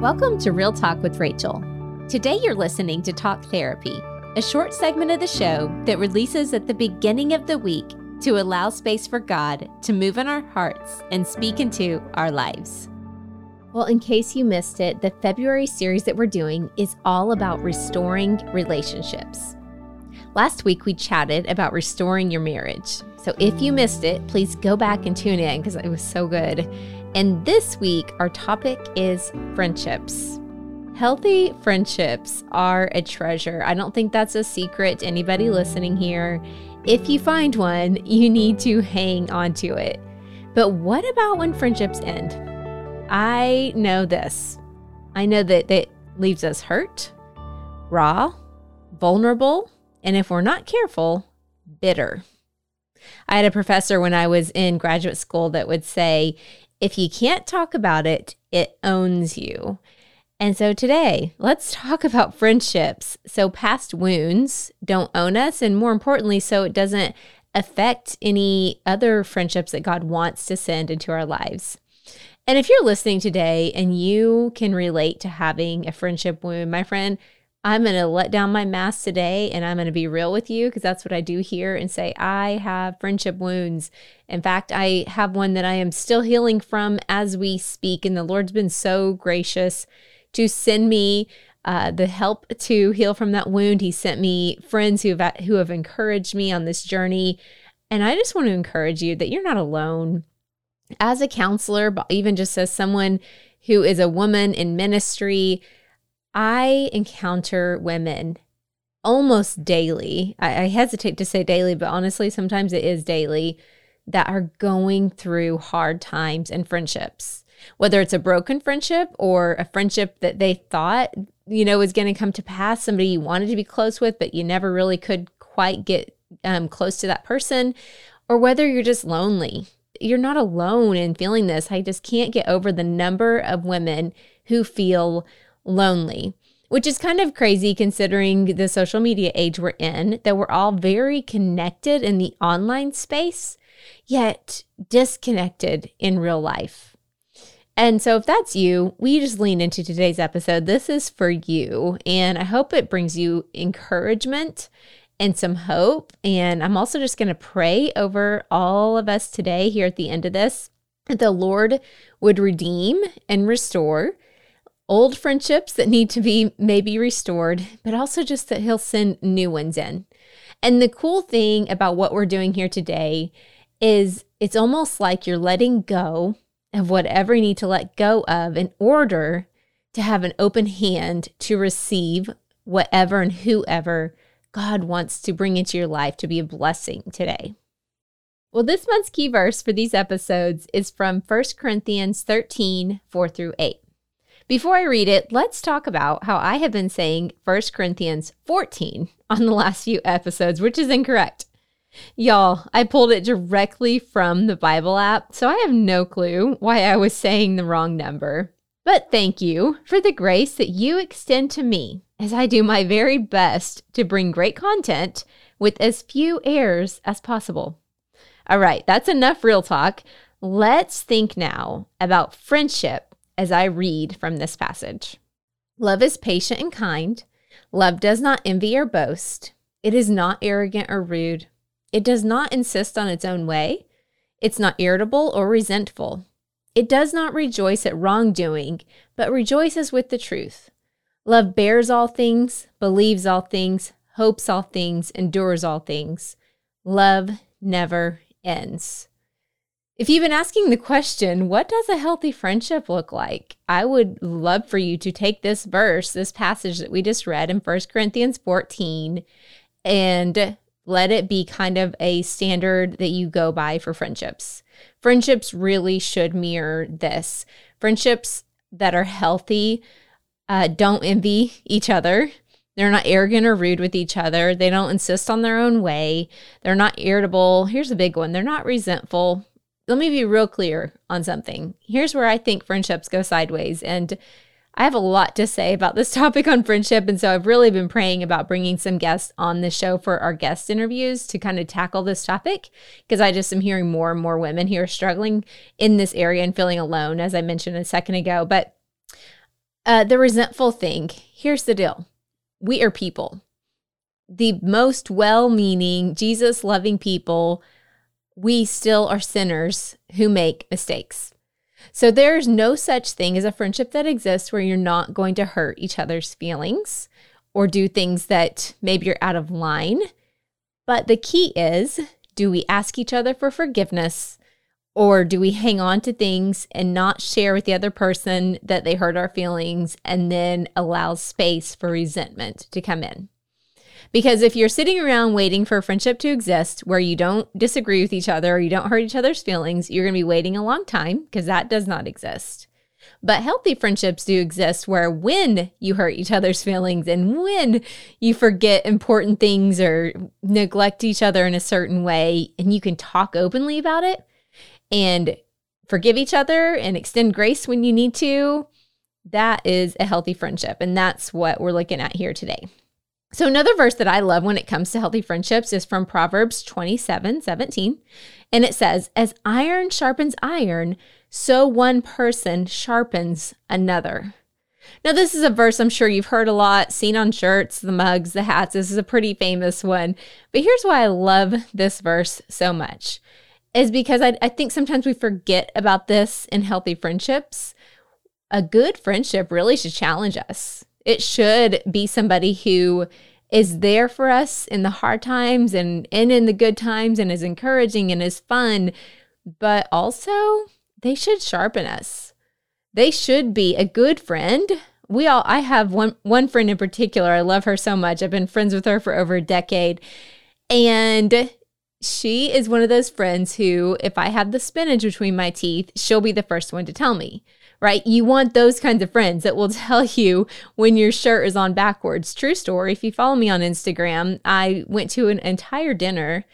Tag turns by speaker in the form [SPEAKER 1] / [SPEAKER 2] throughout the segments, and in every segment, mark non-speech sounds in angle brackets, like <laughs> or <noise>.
[SPEAKER 1] Welcome to Real Talk with Rachel. Today you're listening to Talk Therapy, a short segment of the show that releases at the beginning of the week to allow space for God to move in our hearts and speak into our lives. Well, in case you missed it, the February series that we're doing is all about restoring relationships. Last week we chatted about restoring your marriage. So if you missed it, please go back and tune in because it was so good. And this week, our topic is friendships. Healthy friendships are a treasure. I don't think that's a secret to anybody listening here. If you find one, you need to hang on to it. But what about when friendships end? I know this. I know that that leaves us hurt, raw, vulnerable, and if we're not careful, bitter. I had a professor when I was in graduate school that would say, if you can't talk about it, it owns you. And so today, let's talk about friendships. So, past wounds don't own us, and more importantly, so it doesn't affect any other friendships that God wants to send into our lives. And if you're listening today and you can relate to having a friendship wound, my friend, I'm going to let down my mask today and I'm going to be real with you because that's what I do here and say, I have friendship wounds. In fact, I have one that I am still healing from as we speak. And the Lord's been so gracious to send me uh, the help to heal from that wound. He sent me friends who have, who have encouraged me on this journey. And I just want to encourage you that you're not alone. As a counselor, but even just as someone who is a woman in ministry, I encounter women almost daily. I, I, hesitate to say daily, but honestly, sometimes it is daily that are going through hard times and friendships. Whether it's a broken friendship or a friendship that they thought, you know, was going to come to pass, somebody you wanted to be close with, but you never really could quite get um, close to that person, or whether you're just lonely. You're not alone in feeling this. I just can't get over the number of women who feel lonely, which is kind of crazy considering the social media age we're in, that we're all very connected in the online space, yet disconnected in real life. And so, if that's you, we just lean into today's episode. This is for you. And I hope it brings you encouragement and some hope. And I'm also just going to pray over all of us today here at the end of this that the Lord would redeem and restore old friendships that need to be maybe restored, but also just that he'll send new ones in. And the cool thing about what we're doing here today is it's almost like you're letting go of whatever you need to let go of in order to have an open hand to receive whatever and whoever God wants to bring into your life to be a blessing today. Well, this month's key verse for these episodes is from 1 Corinthians 13 4 through 8. Before I read it, let's talk about how I have been saying 1 Corinthians 14 on the last few episodes, which is incorrect. Y'all, I pulled it directly from the Bible app, so I have no clue why I was saying the wrong number. But thank you for the grace that you extend to me as I do my very best to bring great content with as few errors as possible. All right, that's enough real talk. Let's think now about friendship as I read from this passage. Love is patient and kind. Love does not envy or boast. It is not arrogant or rude. It does not insist on its own way. It's not irritable or resentful. It does not rejoice at wrongdoing, but rejoices with the truth. Love bears all things, believes all things, hopes all things, endures all things. Love never ends. If you've been asking the question, what does a healthy friendship look like? I would love for you to take this verse, this passage that we just read in 1 Corinthians 14, and let it be kind of a standard that you go by for friendships. Friendships really should mirror this. Friendships that are healthy uh, don't envy each other. They're not arrogant or rude with each other. They don't insist on their own way. They're not irritable. Here's a big one they're not resentful let me be real clear on something. Here's where I think friendships go sideways. And I have a lot to say about this <laughs> topic on friendship. And so I've really been praying about bringing some guests on the show for our guest interviews to kind of tackle this topic because I just am hearing more and more women who are struggling in this area and feeling alone, as I mentioned a second ago. But Uh, the resentful thing here's the deal we are people. The most well meaning, Jesus loving people, we still are sinners who make mistakes. So there's no such thing as a friendship that exists where you're not going to hurt each other's feelings or do things that maybe you're out of line. But the key is do we ask each other for forgiveness or do we hang on to things and not share with the other person that they hurt our feelings and then allow space for resentment to come in? Because if you're sitting around waiting for a friendship to exist where you don't disagree with each other or you don't hurt each other's feelings, you're going to be waiting a long time because that does not exist. But healthy friendships do exist where when you hurt each other's feelings and when you forget important things or neglect each other in a certain way, and you can talk openly about it and forgive each other and extend grace when you need to, that is a healthy friendship. And that's what we're looking at here today. So, another verse that I love when it comes to healthy friendships is from Proverbs 27 17. And it says, As iron sharpens iron, so one person sharpens another. Now, this is a verse I'm sure you've heard a lot, seen on shirts, the mugs, the hats. This is a pretty famous one. But here's why I love this verse so much is because I, I think sometimes we forget about this in healthy friendships. A good friendship really should challenge us. It should be somebody who is there for us in the hard times and, and in the good times and is encouraging and is fun, but also they should sharpen us. They should be a good friend. We all I have one one friend in particular. I love her so much. I've been friends with her for over a decade. And she is one of those friends who if I have the spinach between my teeth, she'll be the first one to tell me right? You want those kinds of friends that will <laughs> tell you when your shirt is on backwards. True story. If you follow me on Instagram, I went to an entire dinner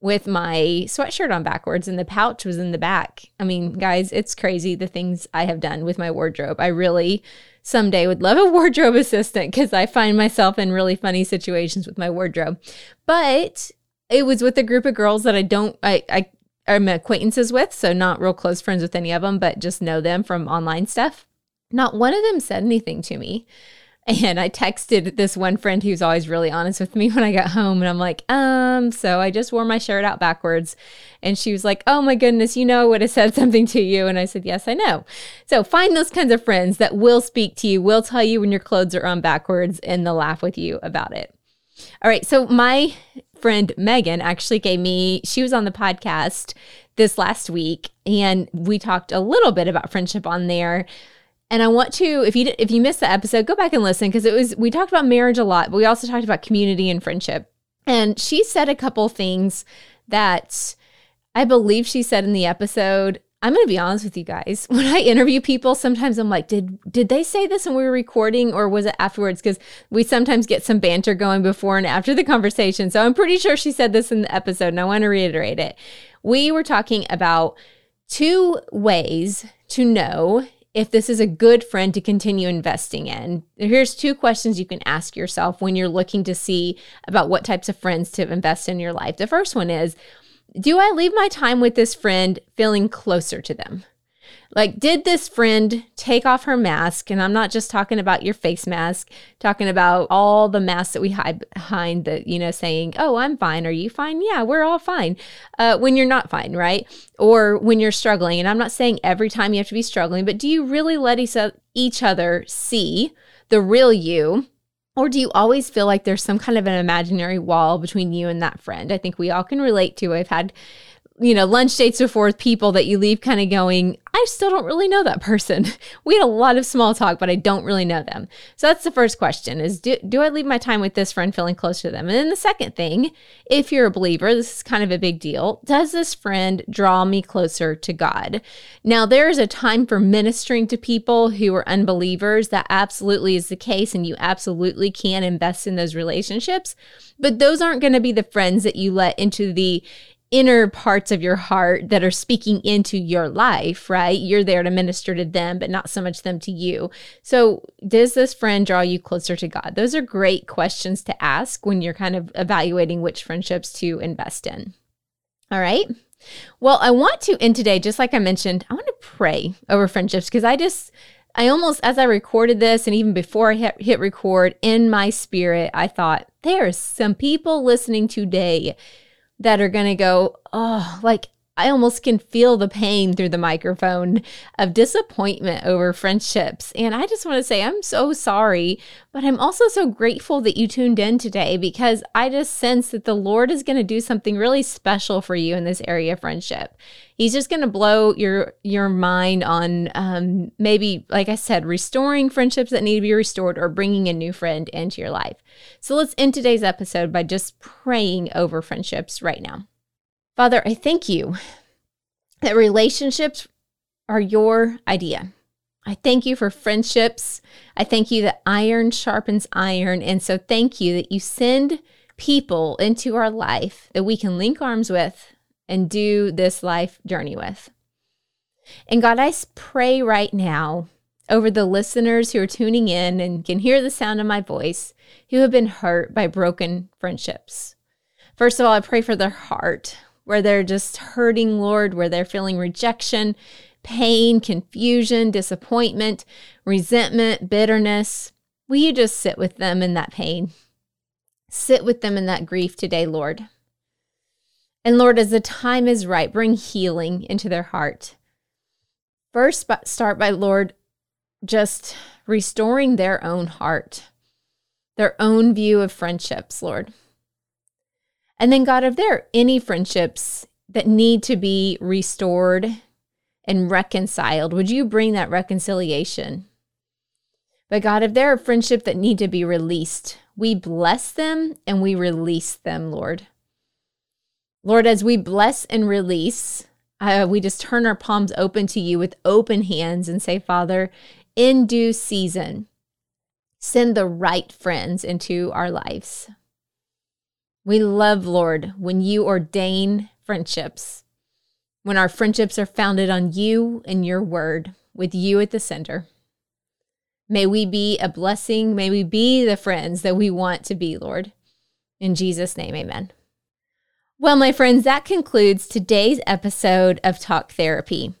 [SPEAKER 1] with my sweatshirt on backwards and the pouch was in the back. I mean, guys, it's crazy the things I have done with my wardrobe. I really someday would love a <laughs> wardrobe assistant because I find myself in really funny situations with my wardrobe. But it was with a group of girls that I don't I, I I'm acquaintances with, so not real close friends with any of them, but just know them from online stuff. Not one of them said anything to me. And I texted this one friend who's always really honest with me <laughs> when I got home. And I'm like, um, so I just wore my shirt out backwards. And she was like, oh my goodness, you know, I would have said <laughs> something to you. And I said, yes, I know. So find those kinds of friends that will speak to you, will tell you when your clothes are on backwards, and they'll laugh with you about it. All right. So my friend Megan actually gave me, she was on the podcast this last week and we talked a little bit about friendship on there. And I want to, if you if you missed the episode, go back and listen because it was we talked about marriage a lot, but we also talked about community and friendship. And she said a couple things that I believe she said in the episode I'm going to be honest with you guys. <laughs> When I interview people, sometimes I'm like, did did they say this when we were recording or was it afterwards because we sometimes get some banter going before and after the conversation. So I'm pretty sure she said this in the episode and I want to reiterate it. We were talking about two ways to know if this is a good friend to continue investing in. Here's two questions you can ask yourself when you're looking to see about what types of friends to invest in your life. The first one is do I leave my time with this friend feeling closer to them? Like, did this friend take off her mask? And I'm not just talking about your face mask, talking about all the masks that we hide behind the, you know, saying, oh, I'm fine. Are you fine? Yeah, we're all fine. Uh, when you're not fine, right? Or when you're struggling. And I'm not saying every time you have to be struggling, but do you really let each other see the real you? Or do you always feel like there's some kind of an imaginary wall between you and that friend? I think we all can relate to. I've had you know, lunch dates before with people that you leave kind of going, I still don't really know that person. <laughs> We had a lot of small talk, but I don't really know them. So that's the first question is do, do I leave my time with this friend feeling close to them? And then the second thing, if you're a believer, this is kind of a big deal. Does this friend draw me closer to God? Now, there is a time for ministering to people who are unbelievers. That absolutely is the case. And you absolutely can invest in those relationships. But those aren't going to be the friends that you let into the inner parts of your heart that are speaking into your life, right? You're there to minister to them, but not so much them to you. So, does this friend draw you closer to God? Those are great questions to ask when you're kind of evaluating which friendships to invest in. All right. Well, I want to end today, just like I mentioned, I want to pray over friendships because I just, I almost, as I recorded this, and even before I hit, hit record in my spirit, I thought, there's some people listening today that are going to go, oh, like I almost can feel the pain through the microphone of disappointment over friendships. And I just want to say, I'm so sorry, but I'm also so grateful that you tuned in today because I just sense that the Lord is going to do something really special for you in this area of friendship. He's just going to blow your your mind on um, maybe, like I said, restoring friendships that need to be restored or bringing a new friend into your life. So let's end today's episode by just praying over friendships right now. Father, I thank you that relationships are your idea. I thank you for friendships. I thank you that iron sharpens iron. And so thank you that you send people into our life that we can link arms with and do this life journey with. And God, I pray right now over the listeners who are tuning in and can hear the sound of my voice who have been hurt by broken friendships. First of all, I pray for their heart where they're just hurting, Lord, where they're feeling rejection, pain, confusion, disappointment, resentment, bitterness. Will you just sit with them in that pain? Sit with them in that grief today, Lord. And Lord, as the time is right, bring healing into their heart. First, start by, Lord, just restoring their own heart, their own view of friendships, Lord. And then, God, if there are any friendships that need to be restored and reconciled, would you bring that reconciliation? But God, if there are friendships that need to be released, we bless them and we release them, Lord. Lord, as we bless and release, uh, we just turn our palms open to you with open hands and say, Father, in due season, send the right friends into our lives. We love, Lord, when you ordain friendships, when our friendships are founded on you and your word, with you at the center. May we be a blessing. May we be the friends that we want to be, Lord. In Jesus' name, amen. Well, my friends, that concludes today's episode of Talk Therapy.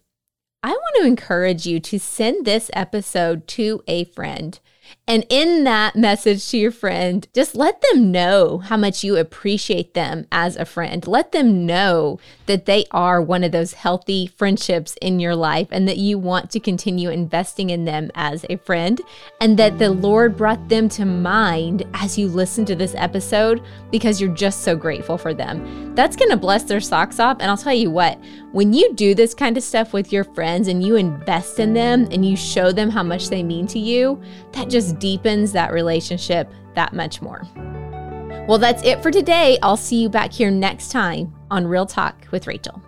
[SPEAKER 1] I want to encourage you to send this episode to a friend. And in that message to your friend, just let them know how much you appreciate them as a friend. Let them know that they are one of those healthy friendships in your life and that you want to continue investing in them as a friend and that the Lord brought them to mind as you listen to this episode because you're just so grateful for them. That's going to bless their socks off. And I'll tell you what, when you do this kind of stuff with your friends and you invest in them and you show them how much they mean to you, that just just deepens that relationship that much more. Well, that's it for today. I'll see you back here next time on Real Talk with Rachel.